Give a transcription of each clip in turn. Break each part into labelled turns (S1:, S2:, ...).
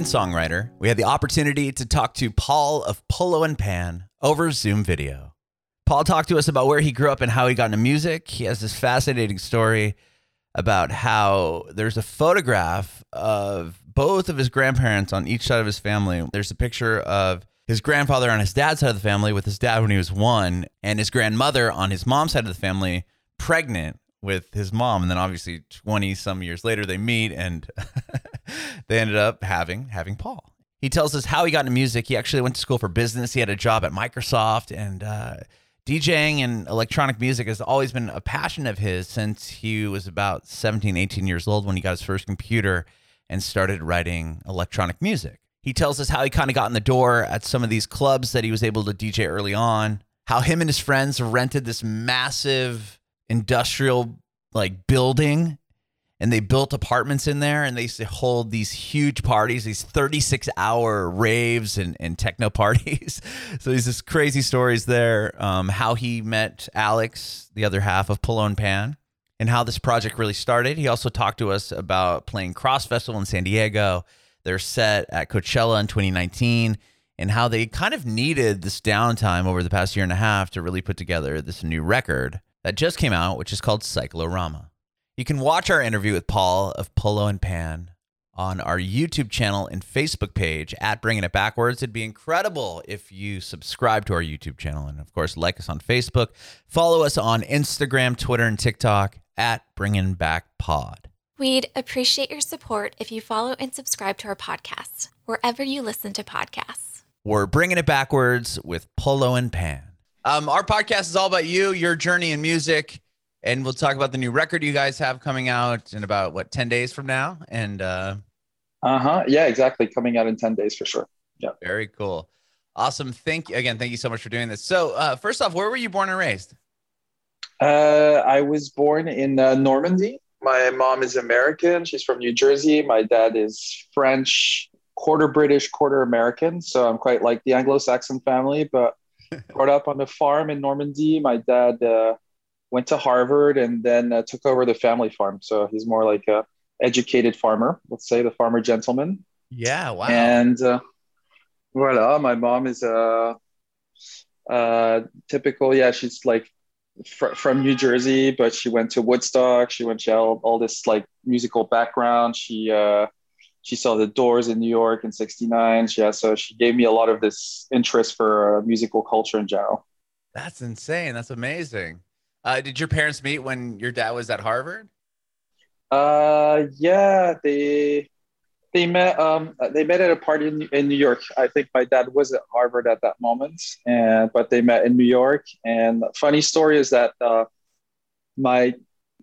S1: American songwriter, we had the opportunity to talk to Paul of Polo and Pan over Zoom video. Paul talked to us about where he grew up and how he got into music. He has this fascinating story about how there's a photograph of both of his grandparents on each side of his family. There's a picture of his grandfather on his dad's side of the family with his dad when he was one, and his grandmother on his mom's side of the family pregnant with his mom. And then obviously 20 some years later they meet and they ended up having having Paul. He tells us how he got into music. He actually went to school for business. He had a job at Microsoft and uh, DJing and electronic music has always been a passion of his since he was about 17, 18 years old when he got his first computer and started writing electronic music. He tells us how he kind of got in the door at some of these clubs that he was able to DJ early on, how him and his friends rented this massive industrial like building and they built apartments in there and they used to hold these huge parties these 36 hour raves and, and techno parties. So there's this crazy stories there um, how he met alex the other half of and pan and how this project really started. He also talked to us about playing CRSSD festival in san diego their set at coachella in 2019 and how they kind of needed this downtime over the past year and a half to really put together this new record that just came out which is called cyclorama you can watch our interview with Paul of Polo and Pan on our YouTube channel and Facebook page at Bringing It Backwards. It'd be incredible if you subscribe to our YouTube channel and, of course, like us on Facebook. Follow us on Instagram, Twitter, and TikTok at Bringing Back Pod.
S2: We'd appreciate your support if you follow and subscribe to our podcast wherever you listen to podcasts.
S1: We're Bringing It Backwards with Polo and Pan. Um, our podcast is all about you, your journey in music and we'll talk about the new record you guys have coming out in about what 10 days from now? And uh
S3: uh-huh. Yeah exactly. Coming out in 10 days for sure. Yeah.
S1: Very cool. Awesome. Thank you again thank you so much for doing this. So uh first off where were you born and raised?
S3: Uh i was born in uh, normandy. My mom is american. She's from new jersey. My dad is french quarter british quarter american. So i'm quite like the anglo-saxon family but brought up on a farm in normandy. My dad uh went to Harvard and then uh, took over the family farm. So he's more like a educated farmer, let's say the farmer gentleman.
S1: Yeah, wow.
S3: And uh, voila, my mom is a uh, uh, typical. Yeah, she's like fr- from New Jersey, but she went to Woodstock. She went to all, all this like musical background. She uh, she saw the Doors in New York in '69. Yeah, so she gave me a lot of this interest for uh, musical culture in general.
S1: That's insane. That's amazing. Uh, did your parents meet when your dad was at Harvard?
S3: Uh, yeah, they they met. Um, they met at a party in, in New York. I think my dad was at Harvard at that moment, and but they met in New York. And funny story is that uh, my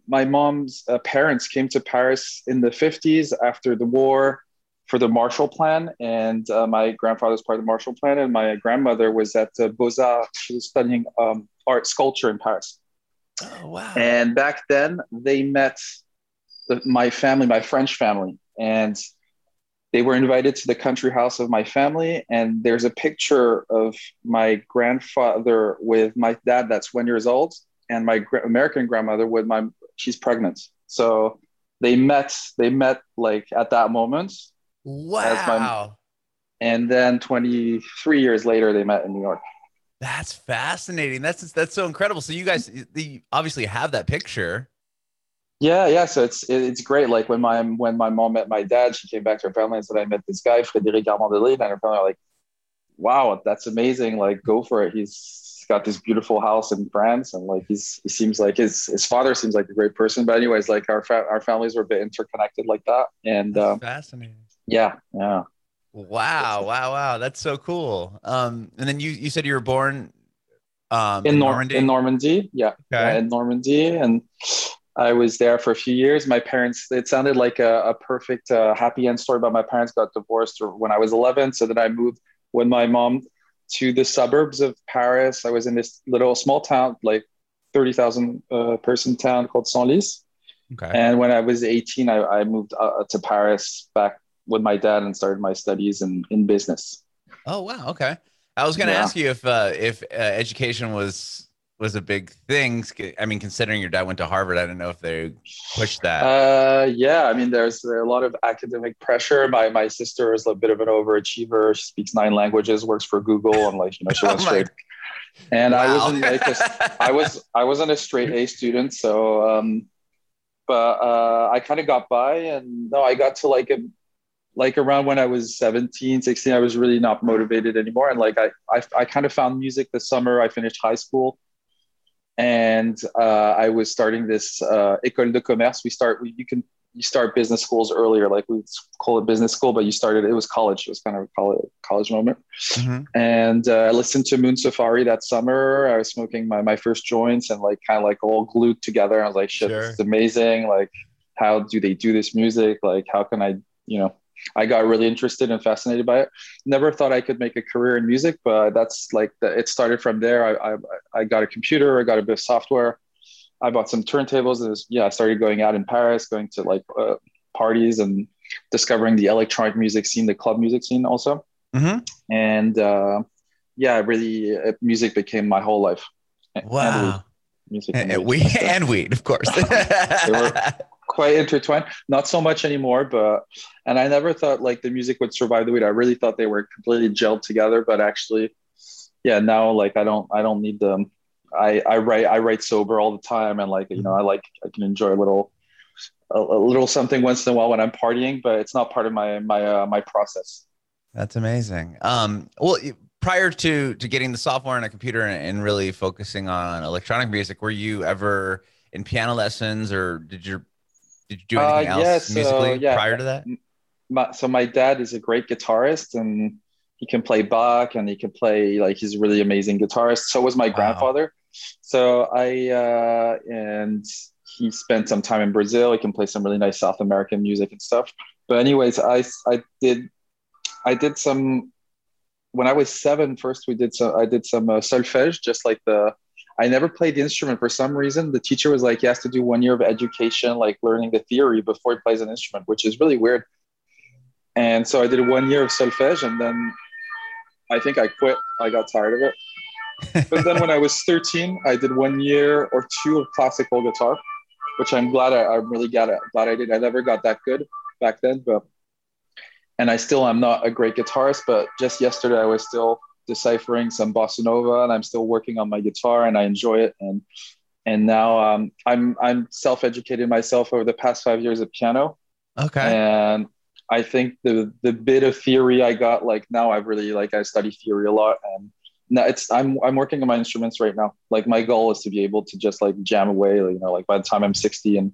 S3: my mom's uh, parents came to Paris in the 50s after the war for the Marshall Plan, and uh, my grandfather was part of the Marshall Plan, and my grandmother was at uh, Beaux Arts. She was studying um, art sculpture in Paris.
S1: Oh, wow.
S3: And back then they met the, my family, my French family, and they were invited to the country house of my family. And there's a picture of my grandfather with my dad that's one years old, and my gra- American grandmother with my she's pregnant. So they met. They met like at that moment.
S1: Wow. My,
S3: and then 23 years later, they met in New York.
S1: That's fascinating. That's that's so incredible. So you guys the, obviously have that picture.
S3: Yeah, yeah. So it's it's great. Like when my when my mom met my dad, she came back to her family and said, "I met this guy, Frédéric Armand-Delille," and her family were like, "Wow, that's amazing! Like, go for it. He's got this beautiful house in France, and like he's he seems like his his father seems like a great person. But anyways, like our fa- our families were a bit interconnected like that, and
S1: um, fascinating.
S3: Yeah, yeah.
S1: Wow, wow, wow. That's so cool. Um, and then you you said you were born
S3: um, in, in Nor- Normandy. In Normandy, yeah, okay. yeah, in Normandy, and I was there for a few years. My parents, it sounded like a, a perfect uh, happy end story, but my parents got divorced when I was 11. So then I moved with my mom to the suburbs of Paris. I was in this little small town, like 30,000 uh, person town called Senlis. Okay. And when I was 18, I, I moved uh, to Paris back with my dad and started my studies in, in business.
S1: Oh wow, okay. I was going to yeah. ask you if uh, if uh, education was was a big thing. I mean, considering your dad went to Harvard, I don't know if they pushed that.
S3: Uh, yeah, I mean, there's a lot of academic pressure. My my sister is a bit of an overachiever. She speaks nine languages, works for Google, and like you know, she went oh straight. And wow. I wasn't like a, I was I wasn't a straight A student, so um, but uh, I kind of got by, and no, I got to like a like around when I was 17, 16, I was really not motivated anymore. And like I, I, I kind of found music the summer I finished high school and uh, I was starting this uh, école de commerce. We start, we, you can you start business schools earlier, like we call it business school, but you started it was college. It was kind of a college college moment. Mm-hmm. And uh, I listened to Moon Safari that summer. I was smoking my my first joints and like kind of like all glued together. I was like, shit, sure. this is amazing. Like, how do they do this music? Like, how can I, you know, I got really interested and fascinated by it. Never thought I could make a career in music, but that's like the, it started from there. I, I, I got a computer, I got a bit of software, I bought some turntables, and was, yeah, I started going out in Paris, going to like uh, parties and discovering the electronic music scene, the club music scene also. Mm-hmm. And uh, yeah, really, uh, music became my whole life.
S1: Wow. And music and, and weed, and weed, of course.
S3: quite intertwined. Not so much anymore, but and I never thought like the music would survive the weed. I really thought they were completely gelled together, but actually, yeah, now like I don't I don't need them. I I write I write sober all the time, and like you know I like I can enjoy a little a, a little something once in a while when I'm partying, but it's not part of my my uh, my process.
S1: That's amazing. Um, well, prior to to getting the software and a computer and, and really focusing on electronic music, were you ever in piano lessons, or did your did you do anything uh, else musically yeah. prior to that?
S3: My, so my dad is a great guitarist and he can play Bach and he can play like he's a really amazing guitarist. So was my wow. grandfather. So I uh, and he spent some time in Brazil. He can play some really nice South American music and stuff. But anyways, I I did I did some when I was seven. First, we did some I did some uh, solfège, just like the I never played the instrument for some reason. The teacher was like, he has to do one year of education, like learning the theory before he plays an instrument, which is really weird. And so I did one year of solfège and then I think I quit. I got tired of it. but then when I was 13, I did one year or two of classical guitar, which I'm glad I, I'm really glad I, glad I did. I never got that good back then, but and I still am not a great guitarist, but just yesterday I was still deciphering some bossa nova, and I'm still working on my guitar, and I enjoy it. And and now um, I'm I'm self-educated myself over the past five years at piano.
S1: Okay.
S3: And I think the the bit of theory I got, like now I really like I study theory a lot, and now it's I'm I'm working on my instruments right now. Like my goal is to be able to just like jam away, you know, like by the time I'm 60 and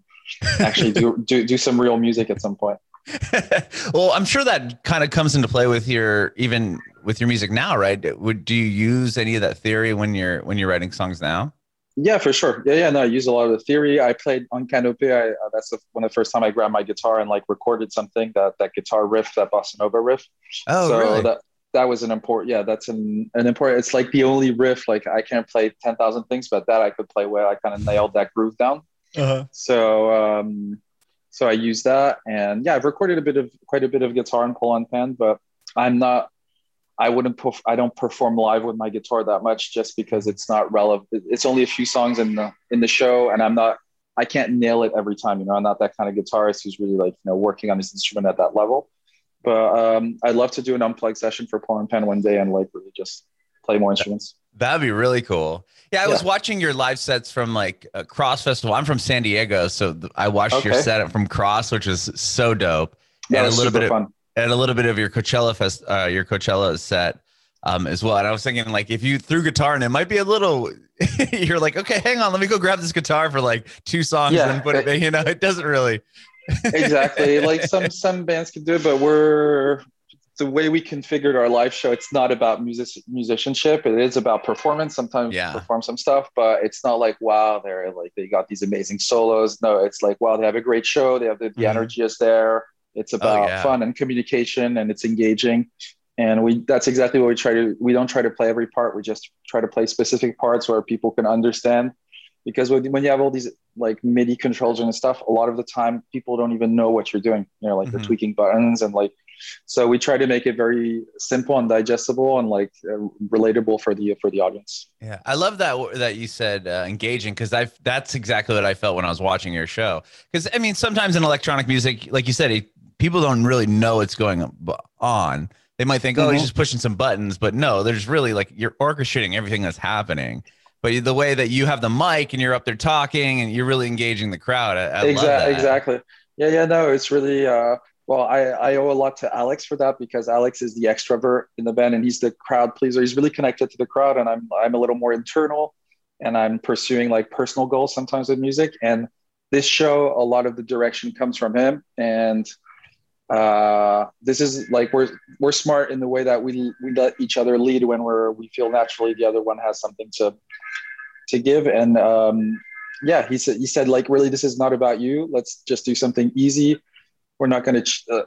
S3: actually do do do some real music at some point.
S1: well, I'm sure that kind of comes into play with your even with your music now, right? Would do you use any of that theory when you're when you're writing songs now?
S3: Yeah, for sure. Yeah, yeah. No, I use a lot of the theory. I played on Canopée. I, uh, that's the, one of the first time I grabbed my guitar and like recorded something that that guitar riff, that bossa nova riff.
S1: Oh, so really?
S3: That, that was an important. Yeah, that's an an important. It's like the only riff. Like I can't play ten thousand things, but that I could play well. I kind of nailed that groove down. Uh-huh. So um, so I use that, and yeah, I've recorded a bit of quite a bit of guitar and on pen, but I'm not. I wouldn't. Perf- I don't perform live with my guitar that much, just because it's not relevant. It's only a few songs in the in the show, and I'm not. I can't nail it every time. You know, I'm not that kind of guitarist who's really like you know working on his instrument at that level. But um, I'd love to do an unplugged session for Polo and Pan one day and like really just play more instruments.
S1: That'd be really cool. Yeah, I was watching your live sets from like a CRSSD Festival. I'm from San Diego, so I watched okay. your set from CRSSD, which is so dope.
S3: Yeah, and a little bit
S1: of, and a little bit of your Coachella fest, uh, your Coachella set um, as well. And I was thinking like if you threw guitar and it might be a little. you're like, okay, hang on, let me go grab this guitar for like two songs yeah, and put it. You know, it doesn't really.
S3: exactly, like some some bands can do it, but we're the way we configured our live show, it's not about music musicianship. It is about performance. Sometimes yeah. perform some stuff, but it's not like wow, they're like they got these amazing solos. No, it's like wow, they have a great show. They have the, the mm-hmm. energy is there. It's oh, about oh, yeah. fun and communication, and it's engaging. And we that's exactly what we try to. We don't try to play every part. We just try to play specific parts where people can understand. Because when, when you have all these like MIDI controls and stuff, a lot of the time people don't even know what you're doing. You know, like mm-hmm. they're tweaking buttons and like So we try to make it very simple and digestible and like uh, relatable for the for the audience.
S1: Yeah, I love that that you said uh, engaging because I that's exactly what I felt when I was watching your show. Because I mean, sometimes in electronic music, like you said, it, people don't really know what's going on. They might think, oh, mm-hmm. he's just pushing some buttons, but no, there's really like you're orchestrating everything that's happening but the way that you have the mic and you're up there talking and you're really engaging the crowd. I, I exactly,
S3: exactly. Yeah, yeah, no, it's really, uh, well, I, I owe a lot to Alex for that because Alex is the extrovert in the band and he's the crowd pleaser. He's really connected to the crowd and I'm, I'm a little more internal and I'm pursuing like personal goals sometimes with music. And this show, a lot of the direction comes from him. And uh, this is like we're we're smart in the way that we we let each other lead when we're we feel naturally the other one has something to to give. And um, yeah, he said he said like really this is not about you. Let's just do something easy. We're not going to ch- uh,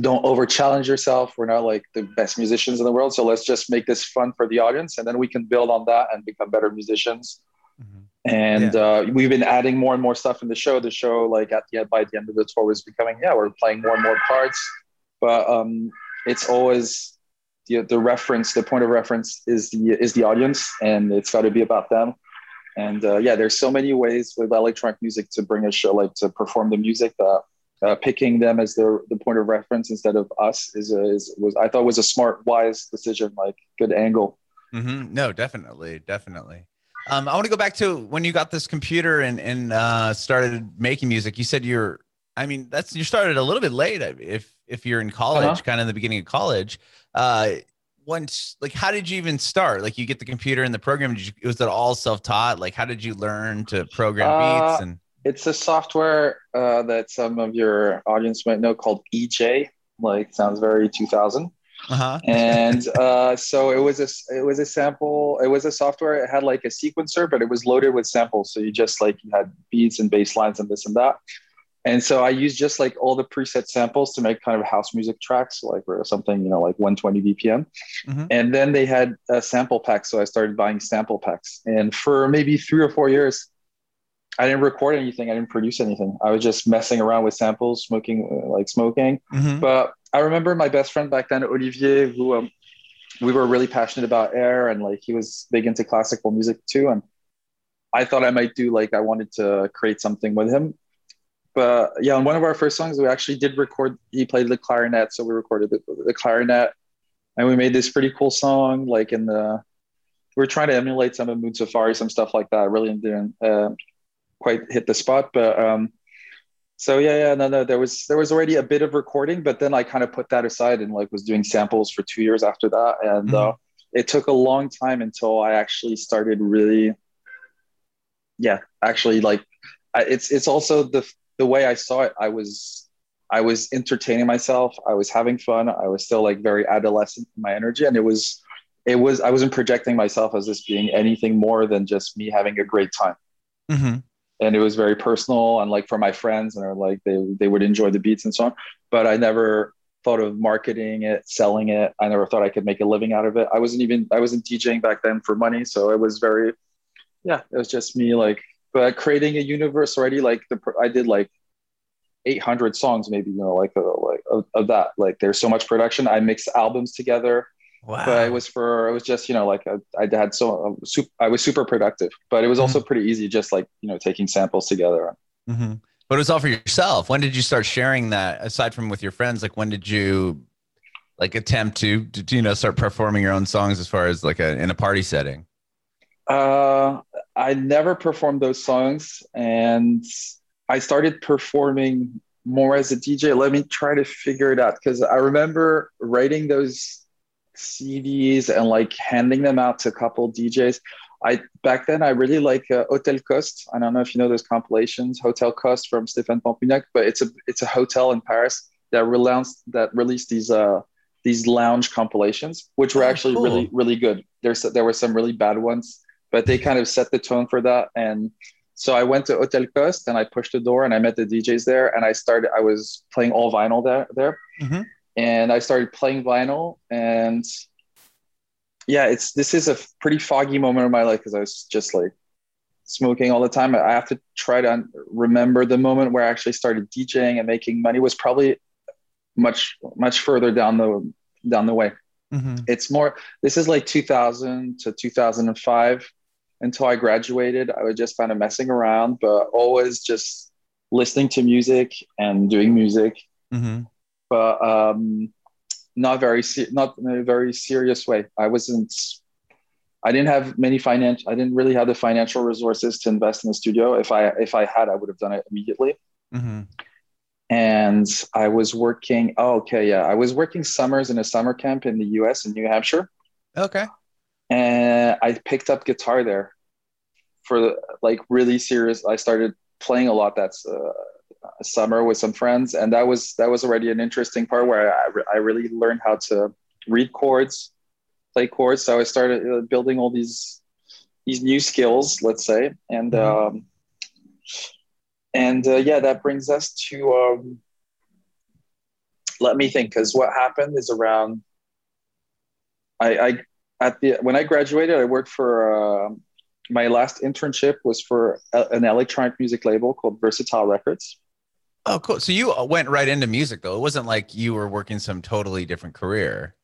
S3: don't over challenge yourself. We're not like the best musicians in the world, so let's just make this fun for the audience, and then we can build on that and become better musicians. Mm-hmm. And yeah. uh, we've been adding more and more stuff in the show. The show, like at the end, by the end of the tour, was becoming yeah, we're playing more and more parts, but um, it's always the, the reference, the point of reference is the is the audience, and it's got to be about them. And uh, yeah, there's so many ways with electronic music to bring a show, like to perform the music. Uh, uh, picking them as the the point of reference instead of us is, a, is was I thought was a smart, wise decision. Like good angle.
S1: Mm-hmm. No, definitely, definitely. Um, I want to go back to when you got this computer and and uh, started making music. You said you're, I mean, that's you started a little bit late. If if you're in college, uh-huh. kind of in the beginning of college, uh, once like how did you even start like you get the computer and the program you, was it all self-taught like how did you learn to program uh, beats and
S3: it's a software uh, that some of your audience might know called eJay like sounds very 2000 uh-huh. and uh, so it was a it was a sample it was a software it had like a sequencer but it was loaded with samples so you just like you had beats and bass lines and this and that and so I used just like all the preset samples to make kind of house music tracks, like or something, you know, like 120 BPM. Mm-hmm. And then they had a sample pack. So I started buying sample packs. And for maybe three or four years, I didn't record anything. I didn't produce anything. I was just messing around with samples, smoking, uh, like smoking. Mm-hmm. But I remember my best friend back then, Olivier, who um, we were really passionate about air and like he was big into classical music too. And I thought I might do like I wanted to create something with him but yeah, on one of our first songs, we actually did record. He played the clarinet, so we recorded the, the clarinet, and we made this pretty cool song. Like in the, we are trying to emulate some of Moon Safari, some stuff like that. Really didn't uh, quite hit the spot, but um, so yeah, yeah, no, no, there was there was already a bit of recording, but then I kind of put that aside and like was doing samples for two years after that, and mm-hmm. uh, it took a long time until I actually started really, yeah, actually like I, it's it's also the the way I saw it, I was I was entertaining myself. I was having fun. I was still like very adolescent in my energy, and it was it was I wasn't projecting myself as this being anything more than just me having a great time. Mm-hmm. And it was very personal and like for my friends, and like they they would enjoy the beats and so on. But I never thought of marketing it, selling it. I never thought I could make a living out of it. I wasn't even I wasn't DJing back then for money, so it was very yeah, it was just me like but creating a universe already like the i did like 800 songs maybe you know like uh, like of, that like there's so much production i mix albums together wow. but it was for it was just you know like a, I had so uh, i was super productive but it was also mm-hmm. pretty easy just like you know taking samples together
S1: mm-hmm. but it was all for yourself when did you start sharing that aside from with your friends like when did you like attempt to, to you know start performing your own songs as far as like a in a party setting
S3: uh, I never performed those songs, and I started performing more as a DJ. Let me try to figure it out because I remember writing those CDs and like handing them out to a couple DJs. I back then I really like uh, Hotel Costes. I don't know if you know those compilations, Hotel Costes from Stéphane Pompougnac, but it's a it's a hotel in Paris that released that released these uh these lounge compilations, which were oh, actually cool. really really good. There's there were some really bad ones but they kind of set the tone for that. And so I went to Hotel Costes and I pushed the door and I met the DJs there and I started, I was playing all vinyl there, there. Mm-hmm. And I started playing vinyl and yeah, it's, this is a pretty foggy moment of my life because I was just like smoking all the time. I have to try to remember the moment where I actually started DJing and making money was probably much much further down the down the way.
S1: Mm-hmm.
S3: It's more. This is like 2000 to 2005. Until I graduated, I was just kind of messing around, but always just listening to music and doing music,
S1: Mm-hmm.
S3: But um, not very se- not in a very serious way. I wasn't. I didn't have many financial. I didn't really have the financial resources to invest in the studio. If I if I had, I would have done it immediately.
S1: Mm-hmm.
S3: and I was working. Oh, okay, yeah, I was working summers in a summer camp in the U.S. in New Hampshire,
S1: Okay.
S3: and I picked up guitar there for like really serious. I started playing a lot That's uh, summer with some friends, and that was that was already an interesting part where I, I really learned how to read chords, play chords. So I started uh, building all these these new skills, let's say, and.
S1: Mhm.
S3: Um, and uh, yeah, that brings us to um, let me think, because what happened is around. I, I at the when I graduated, I worked for uh, my last internship was for a, an electronic music label called Versatile Records.
S1: Oh, cool. So you went right into music though. It wasn't like you were working some totally different career.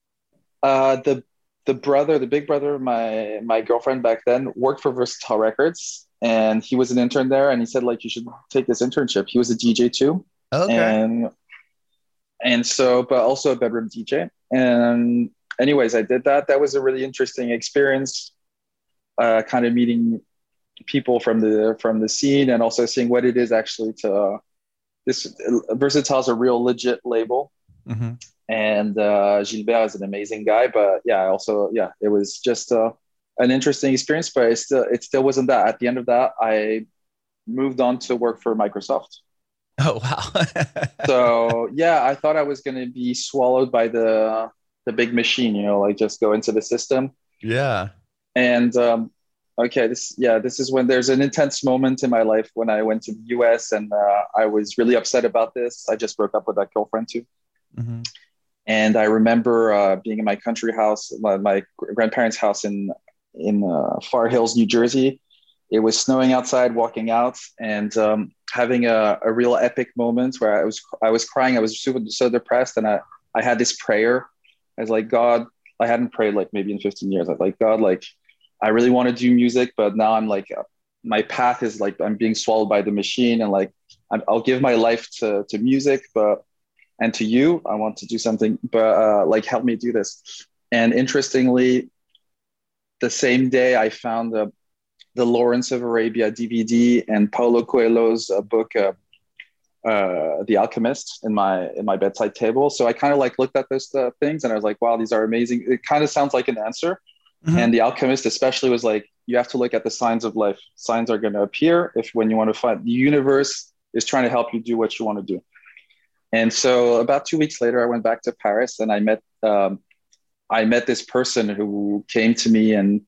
S3: Uh, the the brother, the big brother, my my girlfriend back then worked for Versatile Records, and he was an intern there. And he said like you should take this internship. He was a DJ too,
S1: Okay.
S3: and and so but also a bedroom dj and anyways i did that that was a really interesting experience uh, kind of meeting people from the from the scene and also seeing what it is actually to uh, this versatile is a real legit label.
S1: Hmm
S3: and uh, gilbert is an amazing guy but yeah I also yeah it was just uh, an interesting experience but it still it still wasn't that. At the end of that i moved on to work for microsoft.
S1: Oh wow.
S3: so yeah i thought i was going to be swallowed by the the big machine you know like just go into the system.
S1: Yeah.
S3: And um okay this yeah this is when there's an intense moment in my life when i went to the us and uh, i was really upset about this. I just broke up with that girlfriend too.
S1: Hmm
S3: and i remember uh, being in my country house my, my grandparents house in in uh, far hills new jersey. It was snowing outside walking out and um, having a, a real epic moment where i was i was crying. I was super so depressed and i i had this prayer. I was like god i hadn't prayed like maybe in 15 years. I was like god like i really want to do music but now i'm like uh, my path is like i'm being swallowed by the machine and like I'm, i'll give my life to to music but and to you i want to do something but uh, like help me do this. And interestingly the same day i found the the lawrence of arabia dvd and paulo coelho's uh, book uh, uh, the alchemist in my in my bedside table. So i kind of like looked at those uh, things and i was like wow these are amazing. It kind of sounds like an answer
S1: Mhm.
S3: and the alchemist especially was like you have to look at the signs of life. Signs are going to appear if when you want to find the universe is trying to help you do what you want to do. And so about two weeks later i went back to paris and i met um, i met this person who came to me and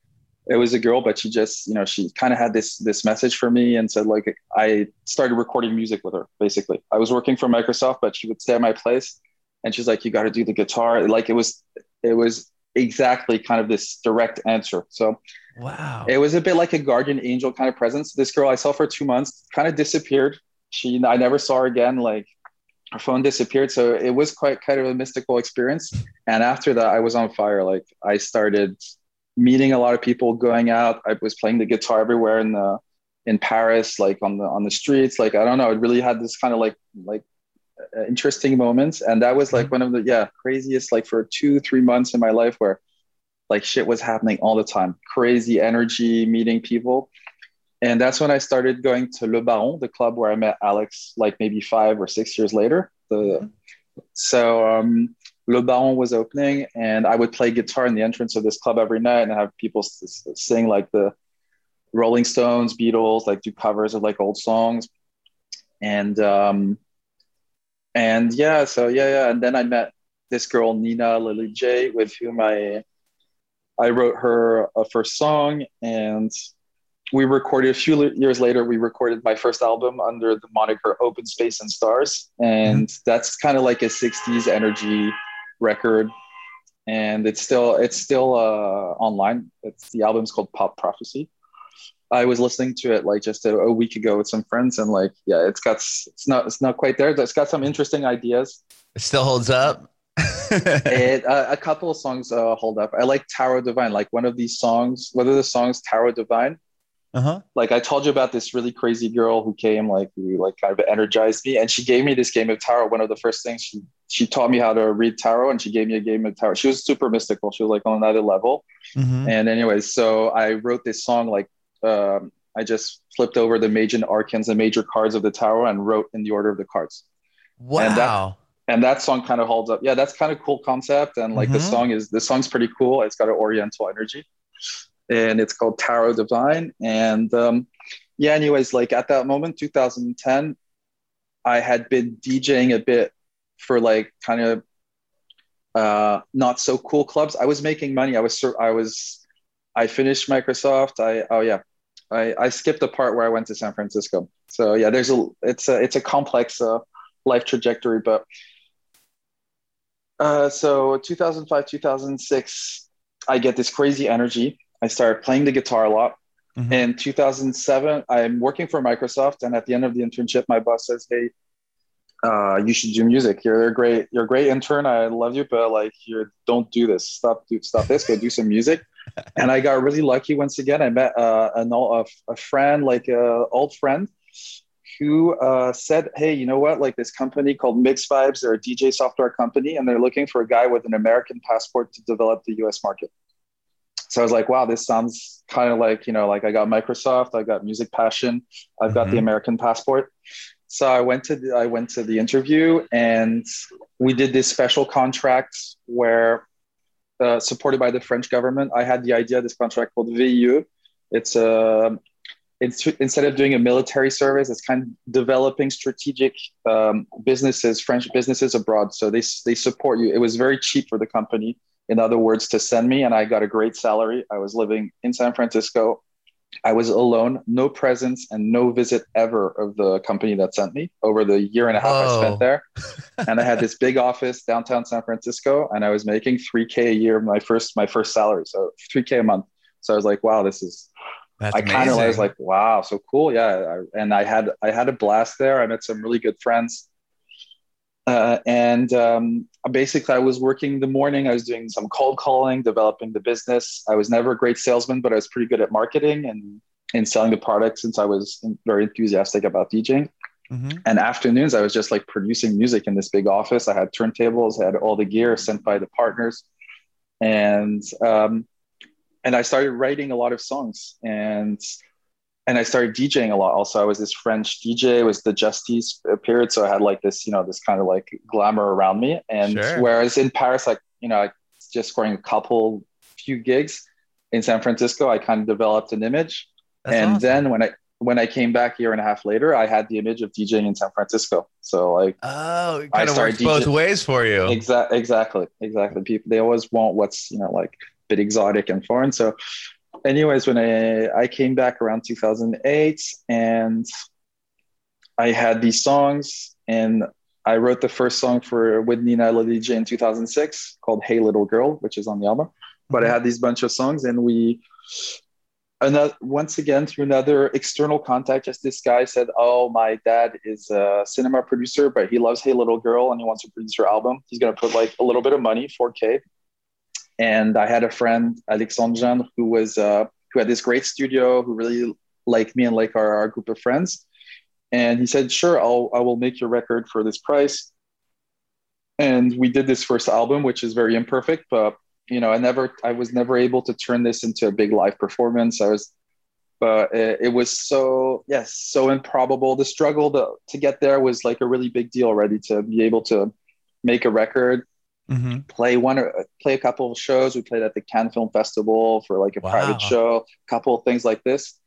S3: it was a girl but she just you know she kind of had this this message for me and said like i started recording music with her basically. I was working for microsoft but she would stay at my place and she's like you got to do the guitar. Like it was it was exactly kind of this direct answer so
S1: Wow.
S3: it was a bit like a guardian angel kind of presence. This girl I saw for two months kind of disappeared. She, I never saw her again. Like her phone disappeared. So it was quite kind of a mystical experience. And after that, I was on fire. Like I started meeting a lot of people, going out. I was playing the guitar everywhere in the in Paris, like on the on the streets. Like I don't know, it really had this kind of like like interesting moments. And that was like one of the yeah craziest like for two three months in my life where like shit was happening all the time. Crazy energy meeting people. And that's when i started going to le baron the club where i met alex like maybe five or six years later. The, so um, le baron was opening and i would play guitar in the entrance of this club every night and have people sing like the rolling stones beatles like do covers of like old songs. And um, and yeah so yeah yeah and then i met this girl nina lily j with whom i I wrote her a first song, and we recorded a few years later. We recorded my first album under the moniker Open Space and Stars, and that's kind of like a '60s energy record. And it's still it's still uh, online. It's the album's called Pop Prophecy, I was listening to it like just a, a, week ago with some friends, and like, yeah, it's got it's not it's not quite there. It's got some interesting ideas.
S1: It still holds up.
S3: it, uh, a couple of songs uh, hold up. I like Tarot Divine. Like one of these songs, whether the songs Tarot Divine.
S1: Uh-huh.
S3: Like I told you about this really crazy girl who came, like who like kind of energized me, and she gave me this game of tarot. One of the first things she she taught me how to read tarot, and she gave me a game of tarot. She was super mystical. She was like on another level. Mm-hmm. And anyways, so I wrote this song like um, I just flipped over the major arcans and major cards of the tarot and wrote in the order of the cards.
S1: Wow.
S3: And that, and that song kind of holds up. Yeah, that's kind of cool concept. And like mm-hmm. the song is the song's pretty cool. It's got an oriental energy. And it's called Tarot Divine. And um, yeah, anyways, like at that moment, 2010, I had been DJing a bit for like kind of uh, not so cool clubs. I was making money. I was I was I finished Microsoft. I oh yeah, I, I skipped the part where I went to San Francisco. So yeah, there's a it's a it's a complex uh, life trajectory, but uh, so 2005, 2006, I get this crazy energy. I start playing the guitar a lot. Mm-hmm. In 2007, I'm working for Microsoft, and at the end of the internship, my boss says, "Hey, uh, you should do music. You're a great, you're a great intern. I love you, but like, you don't do this. Stop, do stop this. Go do some music." and I got really lucky once again. I met uh, an a, a friend, like an old friend, who uh, said, "Hey, you know what? Like this company called Mix Vibes, they're a DJ software company, and they're looking for a guy with an American passport to develop the U.S. market." So I was like, "Wow, this sounds kind of like you know, like I got Microsoft, I got music passion, I've got mm-hmm. the American passport." So I went to the, I went to the interview, and we did this special contract where, uh, supported by the French government, I had the idea this contract called VIE. It's a it's, instead of doing a military service, it's kind of developing strategic um, businesses, French businesses abroad. So they, they support you. It was very cheap for the company, in other words, to send me, and I got a great salary. I was living in San Francisco. I was alone, no presence, and no visit ever of the company that sent me over the year and a half I spent there. and I had this big office downtown San Francisco, and I was making 3K a year, my first my first salary, so 3K a month. So I was like, wow, this is that's I kind of was like, wow, so cool, yeah. And I had I had a blast there. I met some really good friends, uh, and um, basically I was working the morning. I was doing some cold calling, developing the business. I was never a great salesman, but I was pretty good at marketing and and selling the product since I was very enthusiastic about DJing. Mm-hmm. And afternoons, I was just like producing music in this big office. I had turntables, I had all the gear sent by the partners, and um, and I started writing a lot of songs and and I started DJing a lot. Also, I was this French DJ. It was the Justice period, so I had like this, you know, this kind of like glamour around me. And sure. whereas in Paris, like you know, I just scoring a couple few gigs in San Francisco, I kind of developed an image. That's and awesome. then when I when I came back a year and a half later, I had the image of DJing in San Francisco. So like,
S1: oh, it kind I of works both ways for you.
S3: Exactly, exactly, exactly. People they always want what's you know like a bit exotic and foreign. So, anyways, when I I came back around 2008 and I had these songs and I wrote the first song for with Nina DJ in 2006 called "Hey Little Girl," which is on the album. But I mm-hmm. had these bunch of songs, and we another once again through another external contact just this guy said oh my dad is a cinema producer but he loves hey little girl and he wants to produce your album he's going to put like a little bit of money 4k and I had a friend, Alexandre, who was uh, who had this great studio, who really liked me and like our, our group of friends. And he said, "Sure, I'll I will make your record for this price." And we did this first album, which is very imperfect, but you know, I never, I was never able to turn this into a big live performance. I was, but it, was so, yes, so improbable. The struggle to, to get there was like a really big deal already to be able to make a record mm-hmm. play one or play a couple of shows. We played at the Cannes Film Festival for like a wow. private show, a couple of things like this.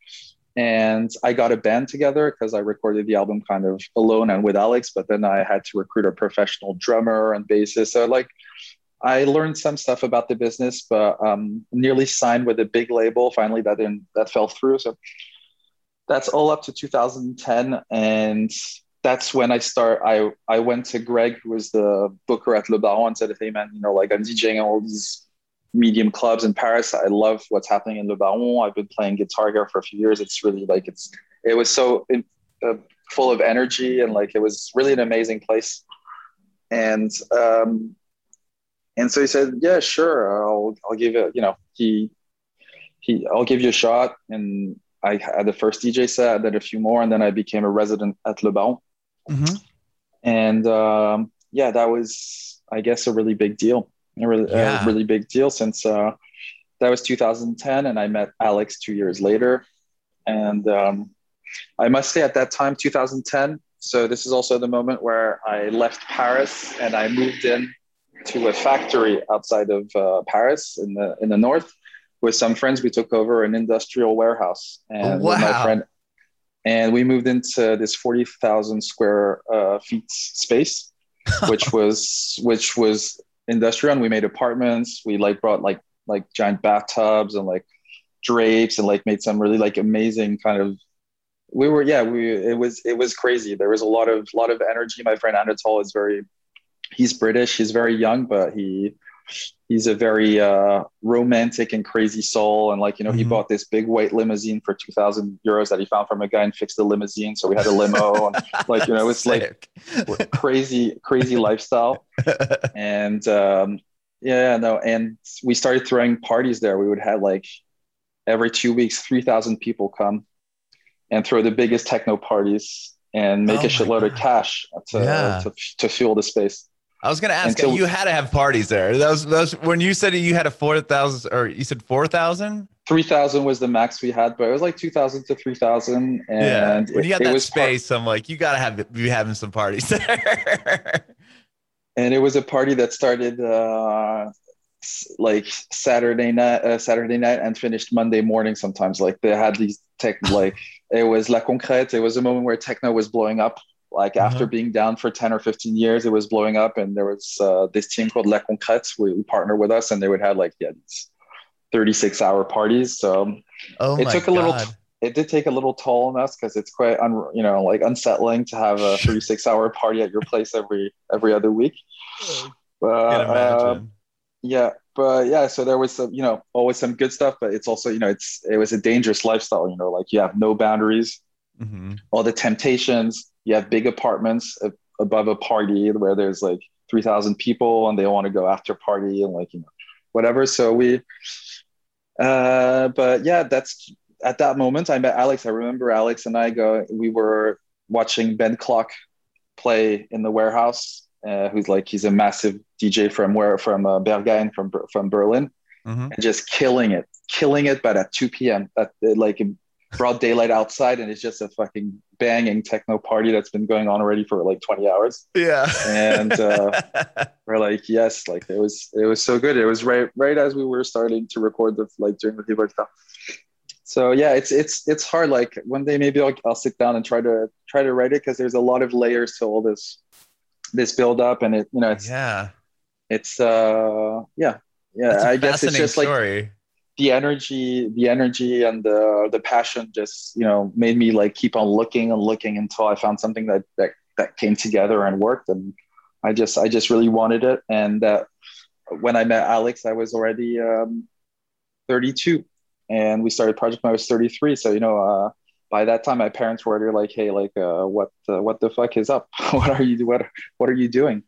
S3: And I got a band together because I recorded the album kind of alone and with Alex, but then I had to recruit a professional drummer and bassist. So like I learned some stuff about the business, but um, nearly signed with a big label. Finally, that didn't that fell through. So that's all up to 2010, and that's when I start. I I went to Greg, who was the booker at Le Baron, and said, "Hey man, you know, like I'm DJing all these medium clubs in Paris. I love what's happening in Le Baron. I've been playing guitar here for a few years. It's really like it's it was so uh, full of energy and like it was really an amazing place. And um, and so he said, "Yeah, sure. I'll I'll give it. You know, he he I'll give you a shot." And I had the first DJ set, I did a few more, and then I became a resident at Le Baron.
S1: Mm-hmm.
S3: And um, yeah, that was I guess a really big deal. A really,
S1: Yeah.
S3: a really big deal since uh, that was 2010, and I met Alex two years later. And um, I must say, at that time, 2010. So this is also the moment where I left Paris and I moved in to a factory outside of uh, Paris in the in the north with some friends. We took over an industrial warehouse and with my friend, and we moved into this 40,000 square uh, feet space, which was which was industrial. And we made apartments. We like brought like like giant bathtubs and like drapes and like made some really like amazing kind of we were yeah we it was it was crazy there was a lot of lot of energy my friend anatol is very he's british he's very young but he he's a very uh romantic and crazy soul. And like you know he
S1: Mhm.
S3: bought this big white limousine for 2000 euros that he found from a guy and fixed the limousine. So we had a limo and like you know it's like crazy crazy lifestyle. And um, yeah no and we started throwing parties there. We would have like every two weeks 3000 people come and throw the biggest techno parties and make
S1: Oh
S3: a shitload of cash to,
S1: Yeah.
S3: to, to fuel the space
S1: I was gonna ask.
S3: Until-
S1: you had to have parties there. That was, that was when you said you had a four thousand, or you said four thousand.
S3: 3000 was the max we had but it was like 2000 to 3000 and
S1: When you got
S3: it, it
S1: that
S3: was par-
S1: space, I'm like, you gotta have be having some parties there.
S3: and it was a party that started uh, like Saturday night, uh, Saturday night, and finished Monday morning. Sometimes, like they had these tech, like it was La Concrète. It was a moment where techno was blowing up. Like after
S1: Uh-huh.
S3: being down for ten or fifteen years, it was blowing up, and there was uh, this team called La Concrète. We, partnered with us, and they would have like yeah, these thirty-six hour parties. So
S1: oh
S3: it took a little.
S1: God.
S3: It did take a little toll on us because it's quite, un, you know, like unsettling to have a 36 hour party at your place every every other week. But, uh, yeah, but yeah, so there was some, you know, always some good stuff, but it's also, you know, it's it was a dangerous lifestyle. You know, like you have no boundaries,
S1: Mhm.
S3: all the temptations. You have big apartments above a party where there's like three thousand people, and they want to go after party and like you know, whatever. So we, uh, but yeah, that's at that moment I met Alex. I remember Alex and I go. We were watching Ben Klock play in the warehouse. Uh, who's like he's a massive DJ from where from uh, Berghain from from Berlin
S1: Mhm.
S3: and just killing it, killing it. But at 2 p.m. at like broad daylight outside, and it's just a fucking banging techno party that's been going on already for like 20 hours.
S1: Yeah.
S3: And, uh, We're like, yes, like it was, it was so good. It was right, right as we were starting to record the like during the Liberta. stuff. So yeah, it's it's it's hard. Like one day maybe I'll, I'll sit down and try to try to write it because there's a lot of layers to all this this build up, and it you know it's
S1: yeah.
S3: it's uh yeah yeah
S1: That's
S3: I guess it's just like
S1: story.
S3: The energy the energy and the the passion just you know made me like keep on looking and looking until i found something that that, that came together and worked. And i just i just really wanted it. And uh, when i met alex i was already um, 32 and we started project when i was 33 so you know uh, by that time my parents were already like hey like uh, what uh, what the fuck is up what are you what what are you doing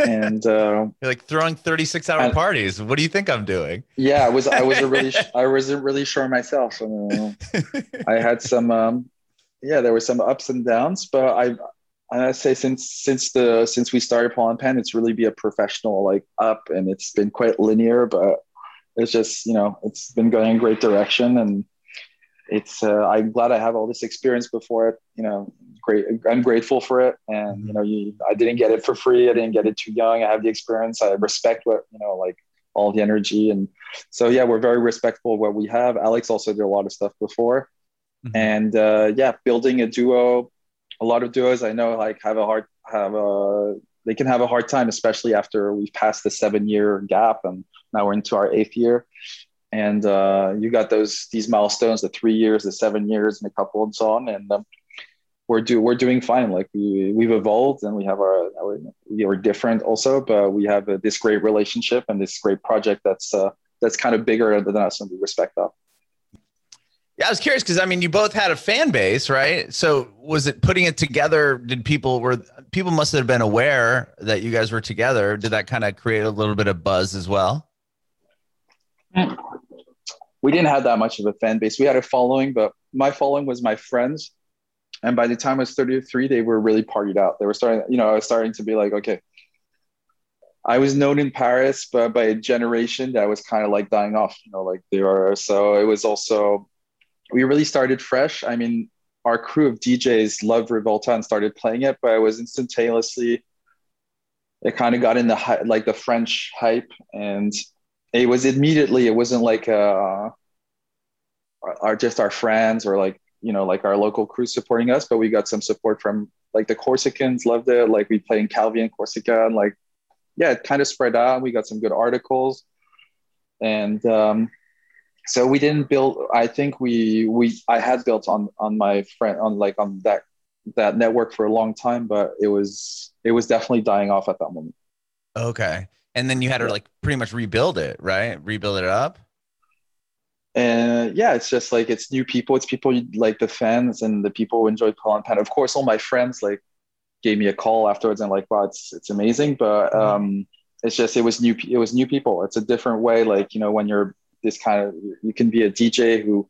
S3: and uh,
S1: You're like throwing 36 hour
S3: And-
S1: parties. What do you think I'm doing?
S3: yeah i was i wasn't really i wasn't really sure myself i had some um yeah there were some ups and downs but i i say since since the since we started Polo and Pan it's really be a professional like up and it's been quite linear but it's just you know it's been going in great direction and it's uh, i'm glad i have all this experience before it you know great i'm grateful for it. And you know you i didn't get it for free. I didn't get it too young. I have the experience. I respect what you know like all the energy. And so yeah we're very respectful of what we have. Alex also did a lot of stuff before.
S1: Mhm.
S3: and uh, yeah building a duo a lot of duos. I know like have a hard have a they can have a hard time especially after we've passed the seven year gap and now we're into our eighth year and uh, you got those these milestones the three years the seven years and a couple and so on and um, we're do we're doing fine like we we've evolved and we have our, our we are different also but we have uh this great relationship and this great project that's uh, that's kind of bigger than us, and we respect that.
S1: Yeah, I was curious because I mean, you both had a fan base, right? So was it putting it together? Did people were people must have been aware that you guys were together? Did that kind of create a little bit of buzz as well?
S3: We didn't have that much of a fan base. We had a following, but my following was my friends. And by the time I was 33, they were really partied out. They were starting, you know, I was starting to be like, okay, I was known in Paris, but by a generation that was kind of like dying off, you know, like they are. So it was also we really started fresh. I mean, our crew of DJs loved Rivolta and started playing it, but it was instantaneously. It kind of got in the like the French hype, and it was immediately. It wasn't like uh, our just our friends or like you know like our local crew supporting us, but we got some support from like the Corsicans loved it. Like we played in Calvi and Corsica, and like yeah, it kind of spread out. We got some good articles, and um, so we didn't build i think we we i had built on on my friend on like on that that network for a long time but it was it was definitely dying off at that moment
S1: okay and then you had to like pretty much rebuild it right rebuild it up
S3: and yeah it's just like it's new people it's people you, like the fans and the people who enjoy Polo and Pan. of course all my friends like gave me a call afterwards and like wow it's it's amazing but mm-hmm. um it's just it was new it was new people it's a different way like you know when you're this kind of you can be a DJ who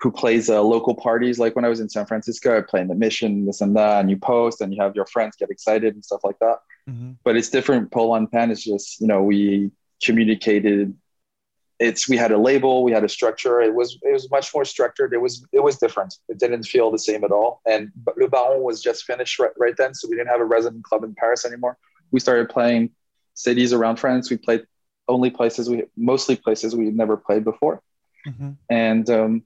S3: who plays uh, local parties. Like when I was in San Francisco, I play in the Mission, this and that, and you post and you have your friends get excited and stuff like that. Mm-hmm. But it's different. Polo and Pan is just you know we communicated. It's we had a label, we had a structure. It was it was much more structured. It was it was different. It didn't feel the same at all. And Le Baron was just finished right, right then, so we didn't have a resident club in Paris anymore. We started playing cities around France. We played only places we mostly places we had never played before mm-hmm. and um,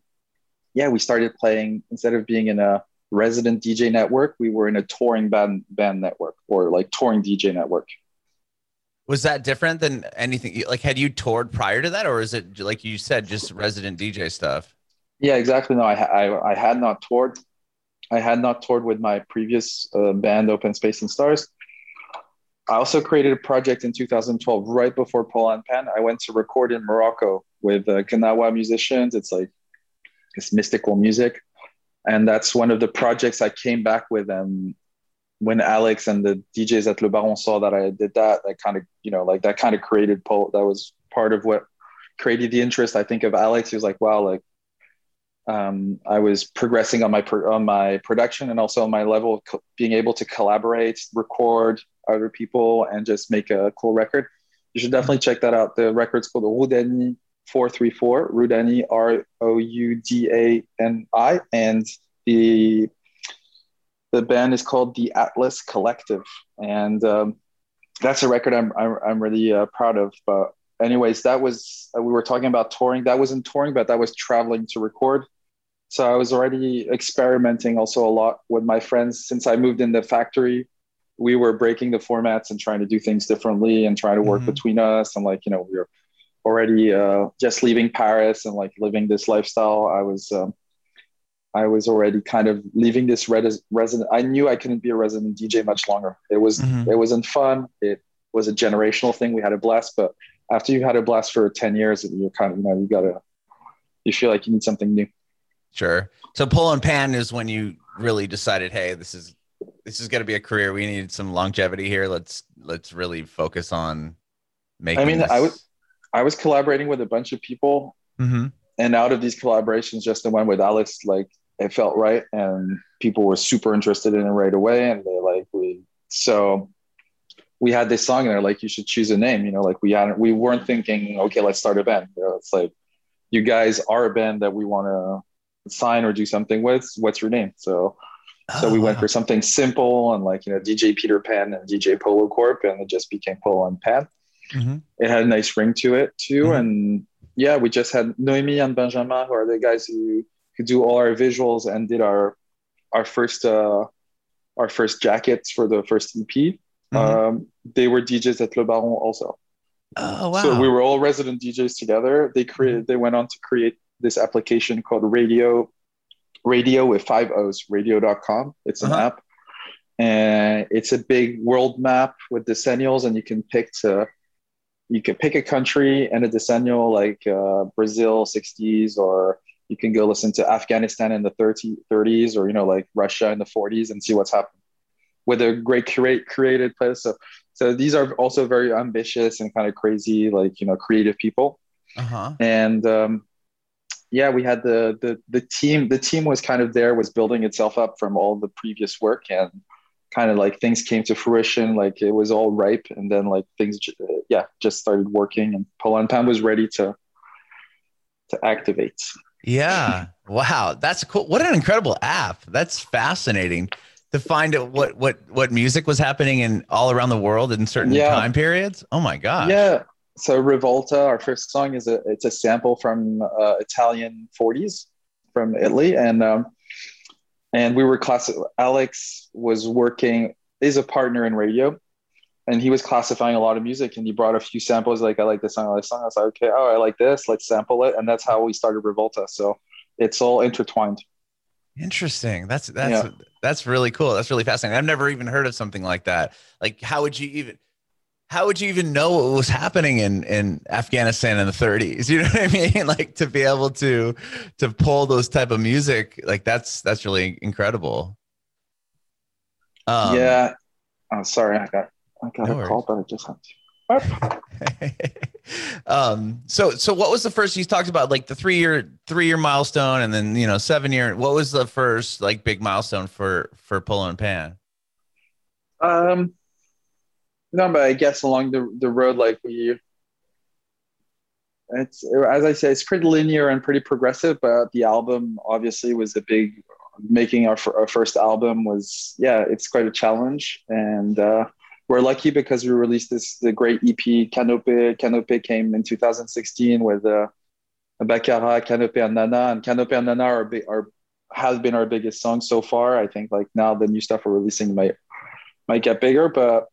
S3: yeah we started playing instead of being in a resident dj network we were in a touring band band network or like touring dj network.
S1: Was that different than anything like had you toured prior to that or is it like you said just resident dj stuff?
S3: Yeah exactly. No i, I, I had not toured. I had not toured with my previous uh, band open space and stars. I also created a project in 2012, right before Polo and Pan. I went to record in Morocco with uh, Gnawa musicians. It's like it's mystical music, and that's one of the projects I came back with. And when Alex and the DJs at Le Baron saw that I did that, that kind of you know like that kind of created. That was part of what created the interest. I think of Alex. He was like, "Wow, like um, I was progressing on my on my production and also on my level of co- being able to collaborate, record other people, and just make a cool record. You should definitely check that out. The record's called Roudani 434, Roudani R O U D A N I, and the the band is called the Atlas Collective, and um, that's a record I'm I'm, I'm really uh, proud of. But anyways, that was uh, we were talking about touring. That wasn't touring, but that was traveling to record. So I was already experimenting also a lot with my friends since I moved in the factory. We were breaking the formats and trying to do things differently and trying to work mm-hmm. between us. And like you know, we were already uh, just leaving Paris and like living this lifestyle. I was. Um, I was already kind of leaving this res- resident. I knew I couldn't be a resident DJ much longer. It was mm-hmm. it wasn't fun. It was a generational thing. We had a blast, but after you had a blast for 10 years, you're kind of, you know, you gotta, you feel like you need something new.
S1: Sure. So Polo and Pan is when you really decided, Hey, this is, this is going to be a career. We need some longevity here. Let's, let's really focus on making.
S3: I mean, this... I was, I was collaborating with a bunch of people mm-hmm. and out of these collaborations, just the one with Alex, like it felt right. And people were super interested in it right away. And they like, we, so we had this song and they're like, you should choose a name. You know, like we hadn't, we weren't thinking, okay, let's start a band. You know, it's like, you guys are a band that we want to sign or do something with. What's your name? So, oh, so we went for something simple and like, you know, DJ Peter Pan and DJ Polo Corp, and it just became Polo and Pan. Mm-hmm. It had a nice ring to it too. Mm-hmm. And yeah, we just had Noemi and Benjamin, who are the guys who, who do all our visuals and did our, our first, uh, our first jackets for the first EP. Mm-hmm. Um, they were DJs at Le Baron also.
S1: Oh wow!
S3: So we were all resident DJs together. They created. They went on to create this application called Radiooooo, Radiooooo with five O's. Radiooooo.com. It's an uh-huh. app, and it's a big world map with decennials, and you can pick to you could pick a country and a decennial like uh, Brazil 60s, or you can go listen to Afghanistan in the 30, 30s, or you know like Russia in the 40s and see what's happening with a great curate created playlist. So so these are also very ambitious and kind of crazy, like you know, creative people.
S1: Uh-huh.
S3: And um, yeah, we had the the the team. The team was kind of there, was building itself up from all the previous work, and kind of like things came to fruition. Like it was all ripe, and then like things, uh, yeah, just started working, and Polo Pan was ready to to activate.
S1: Yeah. Wow. That's cool. What an incredible app. That's fascinating to find out what what what music was happening in all around the world in certain
S3: Yeah.
S1: time periods. Oh my god.
S3: Yeah. So Rivolta, our first song, is a it's a sample from uh, Italian 40s from Italy, and um, and we were class. Alex was working is a partner in Radiooooo, and he was classifying a lot of music, and he brought a few samples. Like I like this song, I like this song. I was like, okay, oh, I like this. Let's sample it, and that's how we started Rivolta. So it's all intertwined.
S1: Interesting. That's that's that's really cool. That's really fascinating. I've never even heard of something like that. Like how would you even how would you even know what was happening in in Afghanistan in the 30s? You know what I mean? Like to be able to to pull those type of music, like that's that's really incredible. Um,
S3: yeah. Oh, sorry, I got I got
S1: No
S3: a call, but I just had to.
S1: um so so what was the first you talked about like the three year three year milestone and then you know seven year what was the first like big milestone for for polo and pan
S3: Um, no, but I guess along the the road, like we, it's as I say, it's pretty linear and pretty progressive. But the album obviously was a big. Making our, our first album was yeah, it's quite a challenge, and uh, we're lucky because we released this the great EP Canopée. Canopée came in 2016 with uh, Bakara, Canopée, and Nana, and Canopée and Nana are are has been our biggest song so far. I think like now the new stuff we're releasing might might get bigger, but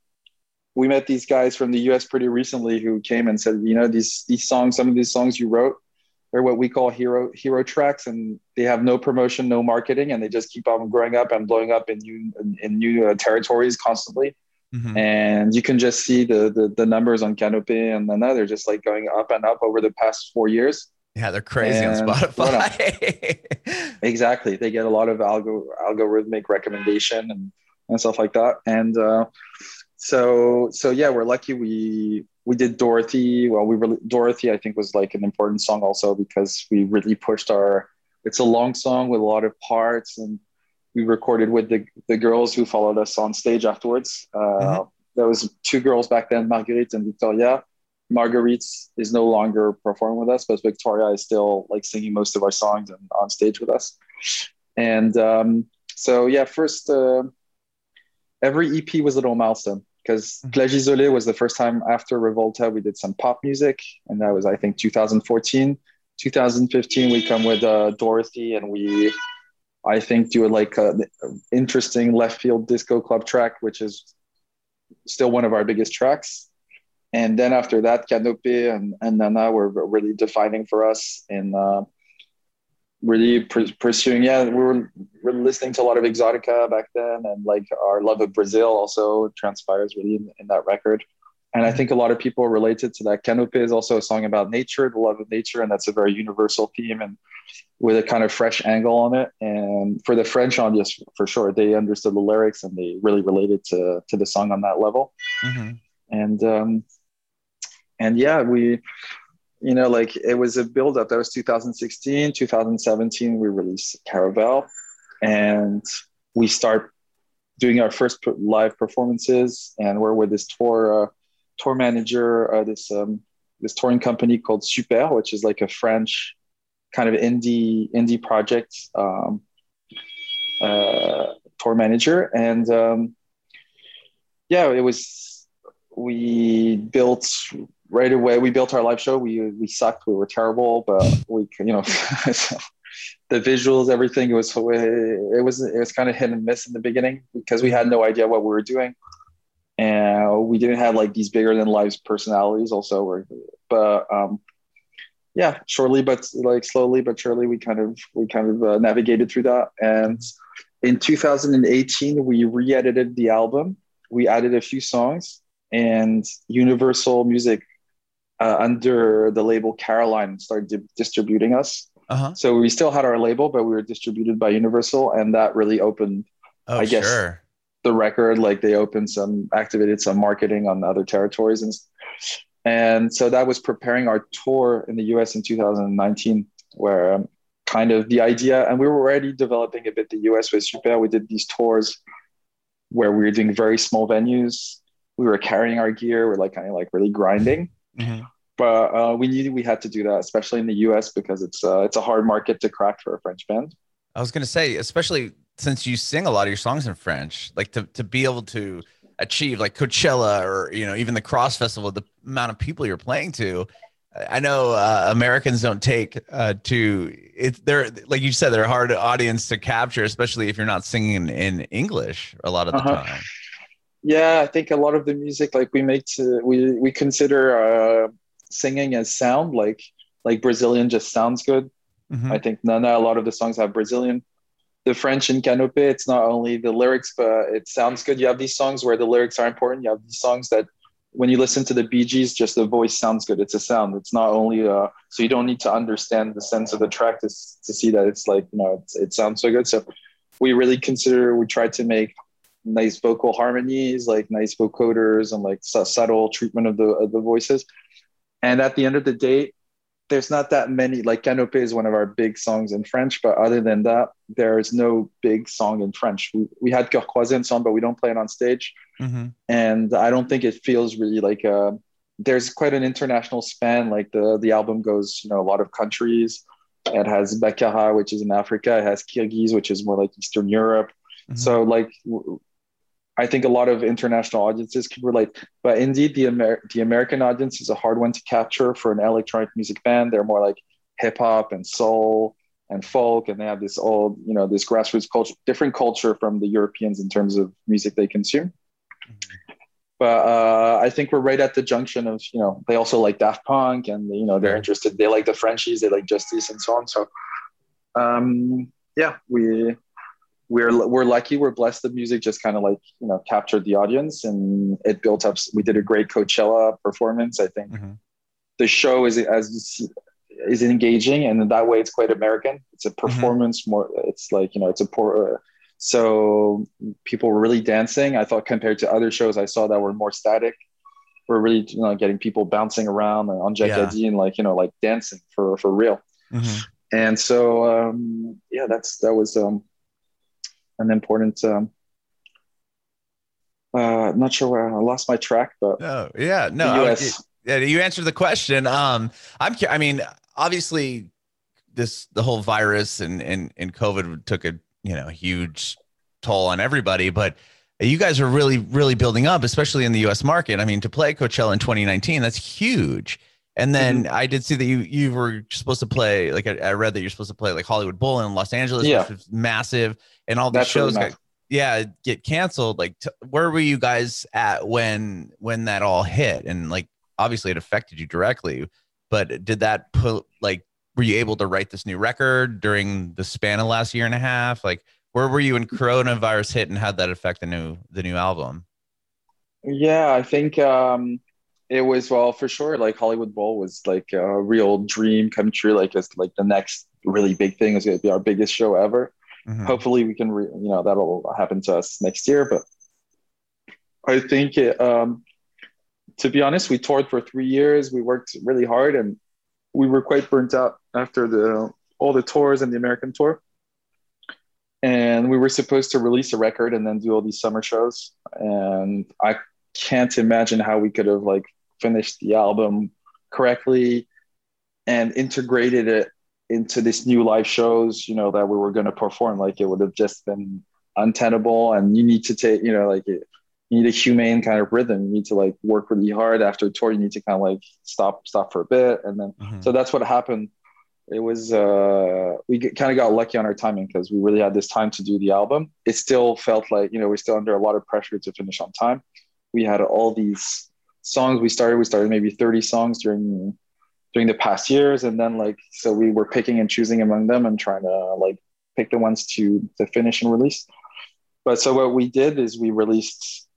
S3: we met these guys from the US pretty recently who came and said, you know, these these songs, some of these songs you wrote, they're what we call hero hero tracks, and they have no promotion, no marketing, and they just keep on growing up and blowing up in new in, new uh, territories constantly.
S1: Mhm.
S3: And you can just see the, the the numbers on Canopée and then they're just like going up and up over the past four years.
S1: yeah they're crazy on
S3: And
S1: spotify
S3: Exactly. They get a lot of algo algorithmic recommendation and, and stuff like that. And uh, so so yeah, we're lucky we we did Dorothy. Well, we really Dorothy I think was like an important song also because we really pushed our it's a long song with a lot of parts and we recorded with the, the girls who followed us on stage afterwards. Uh,
S1: Mhm.
S3: There was two girls back then, Marguerite and Victoria. Marguerite is no longer performing with us, but Victoria is still like singing most of our songs and on stage with us. And um, so, yeah, first, uh, every EP was a little milestone because
S1: Mhm.
S3: Plage Isolée was the first time after Rivolta we did some pop music, and that was I think 2014. 2015 we come with uh, Dorothy, and we I think do like an interesting left field disco club track, which is still one of our biggest tracks. And then after that, Canopée and, and Nana were really defining for us in uh, really pr- pursuing. Yeah, we were, we were listening to a lot of Exotica back then, and like our love of Brazil also transpires really in, in that record. And I think a lot of people related to that. Canopée is also a song about nature, the love of nature, and that's a very universal theme and with a kind of fresh angle on it. And for the French audience, for sure, they understood the lyrics and they really related to to the song on that level
S1: Mhm.
S3: and um and yeah we you know like it was a build up that was 2016 2017 we released Caravelle and we start doing our first live performances and we're with this tour uh, tour manager uh, this um this touring company called super which is like a french kind of indie indie project um uh tour manager. And um yeah it was we built right away we built our live show. We we sucked. We were terrible but we you know the visuals everything it was it was it was kind of hit and miss in the beginning because we had no idea what we were doing. And we didn't have like these bigger than lives personalities also or but um yeah shortly but like slowly but surely we kind of we kind of uh, navigated through that. And in 2018 we re-edited the album. We added a few songs and universal music uh, under the label Caroline and started di- distributing us.
S1: Uh-huh.
S3: So we still had our label, but we were distributed by Universal, and that really opened
S1: Oh,
S3: I guess-
S1: sure.
S3: the record. Like they opened some, activated some marketing on other territories, and and so that was preparing our tour in the U.S. in 2019, where um, kind of the idea, and we were already developing a bit the U.S. with Super. We did these tours where we were doing very small venues. We were carrying our gear. We're like kind of like really grinding
S1: Mhm.
S3: but uh, we knew we had to do that, especially in the U.S. because it's uh, it's a hard market to crack for a French band.
S1: I was gonna say, especially since you sing a lot of your songs in French, like to to be able to achieve like Coachella or you know even the CRSSD Festival, the amount of people you're playing to. I I know uh, Americans don't take uh, to it. They're like you said, they're a hard audience to capture, especially if you're not singing in, in English a lot of the
S3: Uh-huh.
S1: time.
S3: Yeah, I think a lot of the music like we make to we we consider uh, singing as sound like like Brazilian just sounds good.
S1: Mhm.
S3: I think Nana a lot of the songs have Brazilian. The French in Canopée, it's not only the lyrics, but it sounds good. You have these songs where the lyrics are important. You have these songs that when you listen to the bgs just the voice sounds good. It's a sound. It's not only uh, so you don't need to understand the sense of the track to, to see that it's like you know it's, it sounds so good. So we really consider we try to make nice vocal harmonies, like nice vocoders, and like su- subtle treatment of the of the voices. And at the end of the day, there's not that many. Like Canopée is one of our big songs in French, but other than that, there is no big song in French. We, we had Cœur Croisé in song, but we don't play it on stage
S1: Mhm.
S3: and I don't think it feels really like uh there's quite an international span. Like the the album goes, you know, a lot of countries. It has Bakara, which is in Africa. It has Kirghiz, which is more like Eastern Europe.
S1: Mhm.
S3: So like, I think a lot of international audiences can relate. But indeed, the Amer- the American audience is a hard one to capture for an electronic music band. They're more like hip hop and soul and folk, and they have this old, you know, this grassroots culture, different culture from the Europeans in terms of music they consume but uh, I think we're right at the junction of you know they also like Daft Punk and you know they're interested they like the Frenchies they like Justice and so on so um, yeah we we're we're lucky we're blessed the music just kind of like you know captured the audience and it built up we did a great Coachella performance I think
S1: Mhm.
S3: the show is as you see is engaging and in that way it's quite American it's a performance more it's like you know it's a poor so people were really dancing. I thought compared to other shows I saw that were more static, we're really you know getting people bouncing around and on Jack
S1: Yeah.
S3: and like you know like dancing for for real.
S1: Mhm.
S3: And so um, yeah, that's that was um, an important. Um, uh, not sure where I lost my track, but
S1: Oh yeah, no.
S3: the
S1: I-
S3: US.
S1: yeah, you answered the question. Um, I'm. I mean, obviously, this the whole virus and and and COVID took a you know huge toll on everybody, but you guys are really really building up, especially in the U.S. market. I mean, to play Coachella in 2019, that's huge. And then
S3: Mm-hmm.
S1: I did see that you you were supposed to play like I, I read that you're supposed to play like Hollywood Bowl in Los Angeles,
S3: Yeah.
S1: which was massive, and all
S3: the really
S1: shows got yeah get canceled. Like t- where were you guys at when when that all hit? And like obviously it affected you directly but did that put like were you able to write this new record during the span of last year and a half? Like where were you when coronavirus hit and how'd that affect the new the new album?
S3: Yeah, I think um, it was well for sure. Like Hollywood Bowl was like a real dream come true. Like it's like the next really big thing is going to be our biggest show ever.
S1: Mhm.
S3: Hopefully, we can, re- you know, that'll happen to us next year. But I think, it, um, to be honest, we toured for three years. We worked really hard, and we were quite burnt out after the all the tours and the American tour. And we were supposed to release a record and then do all these summer shows. And I can't imagine how we could have like finished the album correctly and integrated it into this new live shows, you know, that we were going to perform. Like it would have just been untenable. And you need to take, you know, like it, you need a humane kind of rhythm. You need to like work really hard after a tour. You need to kind of like stop, stop for a bit. And then,
S1: Mhm.
S3: so that's what happened. It was, uh, we kind of got lucky on our timing because we really had this time to do the album. It still felt like, you know, we're still under a lot of pressure to finish on time. We had all these songs we started, we started maybe 30 songs during during the past years. And then like so we were picking and choosing among them and trying to like pick the ones to to finish and release. But so what we did is we released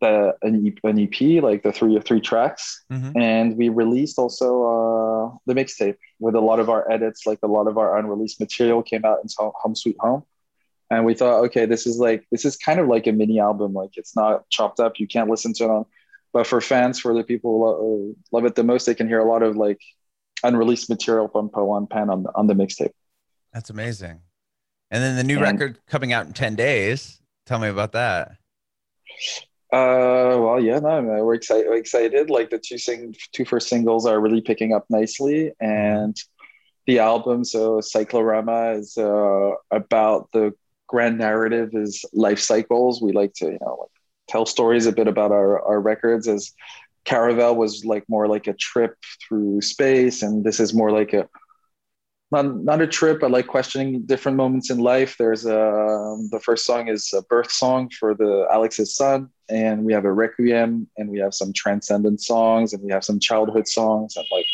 S3: the an, EP, an EP, like the three three tracks,
S1: Mhm.
S3: and we released also uh, the mixtape with a lot of our edits, like a lot of our unreleased material came out into Home Sweet Home, and we thought, okay, this is like this is kind of like a mini album, like it's not chopped up, you can't listen to it on, but for fans, for the people who lo- love it the most, they can hear a lot of like unreleased material from Polo and Pan on the, on the mixtape.
S1: That's amazing. And then the new
S3: And-
S1: record coming out in 10 days. Tell me about that.
S3: Uh, well, yeah, no, no, we're excited. We're excited. Like the two sing, two first singles are really picking up nicely, and the album, so Cyclorama, is uh, about the grand narrative is life cycles. We like to, you know, like tell stories a bit about our our records. As Caravelle was like more like a trip through space, and this is more like a not not a trip, but like questioning different moments in life. There's a the first song is a birth song for the Alex's son, and we have a requiem, and we have some transcendent songs, and we have some childhood songs, and like,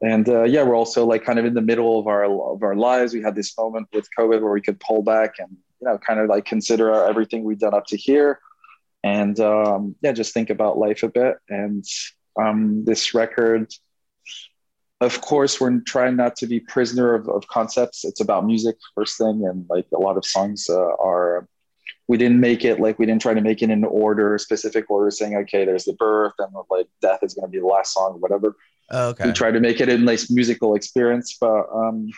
S3: and uh, yeah, we're also like kind of in the middle of our of our lives. We had this moment with COVID where we could pull back and you know kind of like consider everything we've done up to here, and um, yeah, just think about life a bit. And um, this record of course we're trying not to be prisoner of, of concepts it's about music first thing and like a lot of songs uh, are we didn't make it like we didn't try to make it in order specific order saying okay there's the birth and like death is going to be the last song or whatever
S1: Oh,
S3: we
S1: okay.
S3: try to make it a nice musical experience but um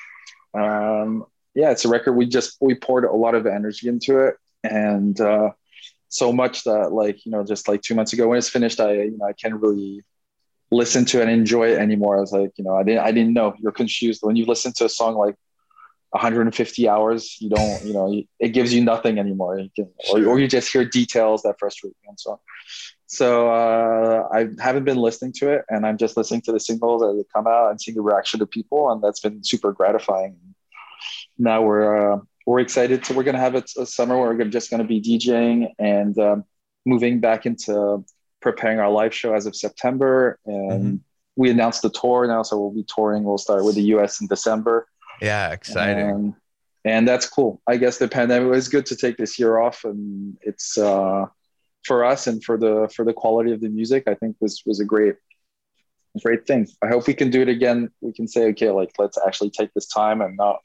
S3: um yeah it's a record we just we poured a lot of energy into it and uh so much that like you know just like two months ago when it's finished i you know i can't really listen to it and enjoy it anymore. I was like you know i didn't i didn't know. You're confused. When you listen to a song like 150 hours you don't you know it gives you nothing anymore. You can, or, or you just hear details that frustrate you and so on. So uh, I haven't been listening to it, and I'm just listening to the singles as they come out and seeing the reaction of people, and that's been super gratifying. Now we're uh, we're excited. To, we're gonna have a, a summer where we're just gonna be DJing and um, moving back into preparing our live show as of September, and
S1: Mhm.
S3: we announced the tour now, so we'll be touring. We'll start with the U.S. in December.
S1: Yeah, exciting.
S3: And, and that's cool. I guess the pandemic was good to take this year off, and it's uh, for us and for the for the quality of the music. I think was was a great great thing. I hope we can do it again. We can say, okay, like let's actually take this time and not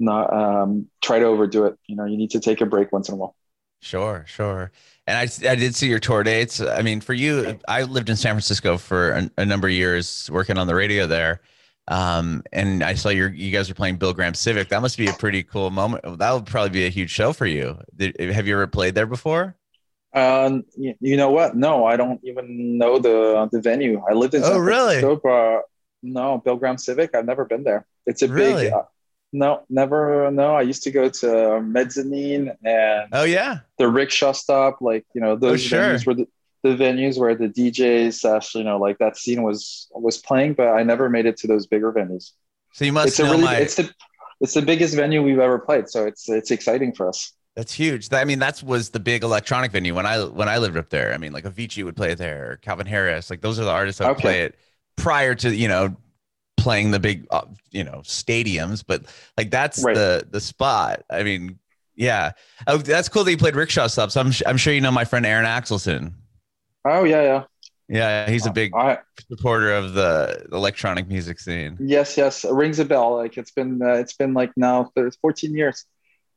S3: not um, try to overdo it. You know, you need to take a break once in a while.
S1: Sure, sure. And I, I did see your tour dates. I mean, for you, I lived in San Francisco for a, a number of years working on the radio there. Um, and I saw your, you guys were playing Bill Graham Civic. That must be a pretty cool moment. That would probably be a huge show for you. Did, have you ever played there before?
S3: Um, you, you know what? No, I don't even know the the venue. I lived in
S1: Oh,
S3: San
S1: really?
S3: Francisco, but no, Bill Graham Civic. I've never been there. It's a
S1: Really?
S3: big. Uh, no, never. No, I used to go to um, Mezzanine and
S1: Oh yeah.
S3: the rickshaw stop. Like you know, oh, those
S1: Oh, sure.
S3: venues were the, the venues where the DJs, slash, uh, you know, like that scene was was playing. But I never made it to those bigger venues.
S1: So you must
S3: It's
S1: know
S3: really.
S1: my,
S3: It's the. It's the biggest venue we've ever played, so it's it's exciting for us.
S1: That's huge. I mean, that was the big electronic venue when I when I lived up there. I mean, like Avicii would play there, Calvin Harris. Like those are the artists that would play it prior to you know playing the big uh, you know stadiums. But like that's
S3: Right.
S1: the the spot. I mean, yeah. Oh, that's cool that you played rickshaw stop. So I'm I'm sure you know my friend Aaron Axelson.
S3: Oh yeah, yeah.
S1: Yeah, he's a big
S3: I,
S1: supporter of the electronic music scene.
S3: Yes, yes, it rings a bell. Like it's been, uh, it's been like now there's 14 years.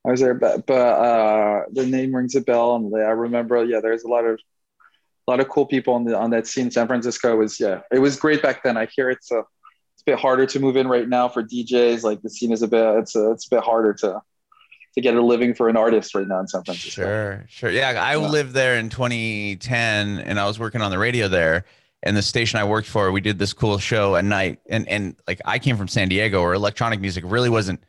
S3: I was there, but but uh, the name rings a bell, and I remember. Yeah, there's a lot of, a lot of cool people on the on that scene. San Francisco was yeah, it was great back then. I hear it's a bit harder to move in right now for DJs. Like the scene is a bit, it's a, it's a bit harder to, to get a living for an artist right now in San Francisco.
S1: Sure, sure. Yeah, I
S3: Yeah.
S1: lived there in 2010, and I was working on the radio there. And the station I worked for, we did this cool show at night. And and like I came from San Diego, where electronic music really wasn't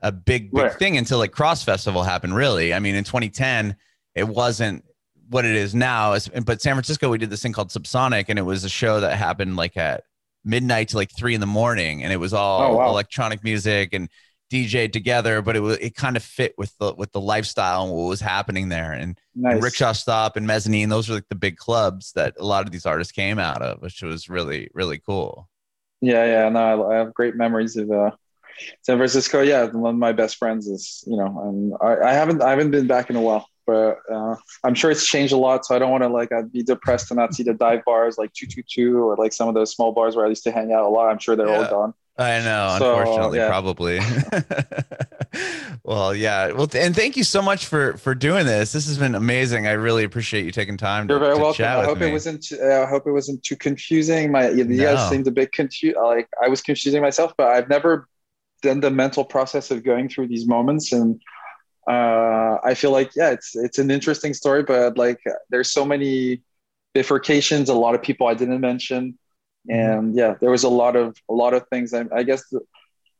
S1: a big big
S3: Right.
S1: thing until like CRSSD Festival happened. Really, I mean, in 2010, it wasn't what it is now. But San Francisco, we did this thing called Subsonic, and it was a show that happened like at midnight to like three in the morning, and it was all
S3: Oh, wow.
S1: electronic music and DJ together. But it was it kind of fit with the with the lifestyle and what was happening there. And,
S3: Nice.
S1: and Rickshaw Stop and Mezzanine, those were like the big clubs that a lot of these artists came out of, which was really really cool.
S3: Yeah, yeah, no, I, I have great memories of uh, San Francisco. Yeah, one of my best friends is, you know, and I, I haven't, I haven't been back in a while. But uh, I'm sure it's changed a lot. So I don't want to like I'd be depressed to not see the dive bars like two two two or like some of those small bars where I used to hang out a lot. I'm sure they're
S1: Yeah.
S3: all gone.
S1: I know,
S3: So,
S1: unfortunately,
S3: yeah.
S1: probably. well, yeah. Well, and thank you so much for for doing this. This has been amazing. I really appreciate you taking time to,
S3: You're very
S1: to
S3: welcome.
S1: chat
S3: I hope
S1: me.
S3: it wasn't. Uh, I hope it wasn't too confusing. My you
S1: No.
S3: guys seemed a bit confused. Like I was confusing myself, but I've never done the mental process of going through these moments, and uh, I feel like yeah, it's it's an interesting story, but like there's so many bifurcations. A lot of people I didn't mention, and yeah, there was a lot of a lot of things. I, I guess the,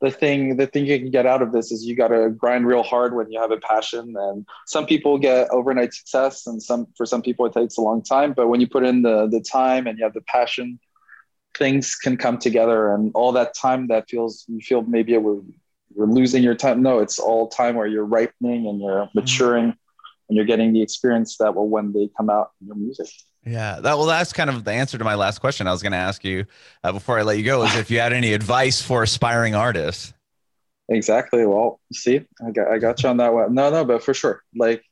S3: the thing the thing you can get out of this is you got to grind real hard when you have a passion. And some people get overnight success, and some for some people it takes a long time. But when you put in the the time and you have the passion, things can come together. And all that time that feels you feel maybe it was you're losing your time. No, it's all time where you're ripening and you're maturing and you're getting the experience that will one day come out in your music.
S1: Yeah, that well, that's kind of the answer to my last question. I was going to ask you uh, before I let you go is if you had any advice for aspiring artists.
S3: Exactly. Well, see, I got I got you on that one. No, no, but for sure, like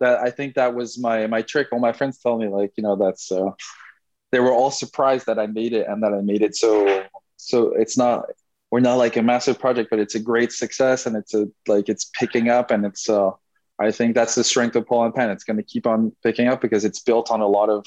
S3: that. I think that was my my trick. All my friends tell me, like you know, that's uh, they were all surprised that I made it and that I made it. So so it's not we're not like a massive project, but it's a great success and it's a like it's picking up and it's uh I think that's the strength of Polo and Pan. It's going to keep on picking up because it's built on a lot of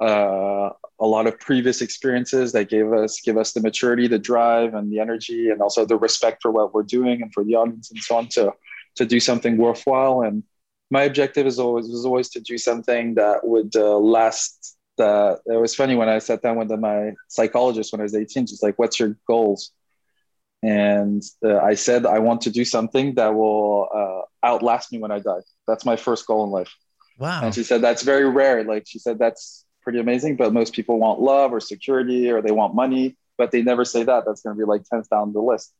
S3: uh, a lot of previous experiences that gave us give us the maturity, the drive, and the energy, and also the respect for what we're doing and for the audience and so on to to do something worthwhile. And my objective is always was always to do something that would uh, last. That it was funny when I sat down with my psychologist when I was 18. She's like, "What's your goals?" And uh, I said, "I want to do something that will uh, outlast me when I die. That's my first goal in life."
S1: Wow.
S3: And she said, that's very rare. Like she said, that's pretty amazing. But most people want love or security or they want money, but they never say that. That's going to be like 10th down the list.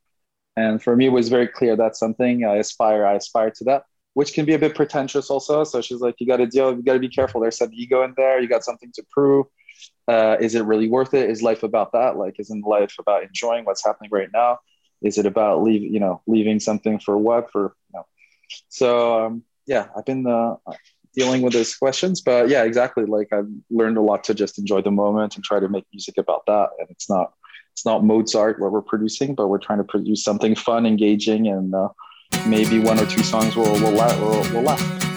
S3: And for me, it was very clear that's something I aspire. I aspire to that, which can be a bit pretentious also. So she's like, you got to deal, you got to be careful. There's some ego in there. You got something to prove. Uh, is it really worth it? Is life about that? Like, isn't life about enjoying what's happening right now? Is it about leave, you know, leaving something for what? For you know. So um, yeah, I've been uh, dealing with those questions, but yeah, exactly. Like I've learned a lot to just enjoy the moment and try to make music about that. And it's not it's not Mozart what we're producing, but we're trying to produce something fun, engaging, and uh, maybe one or two songs will will, la- will, will last.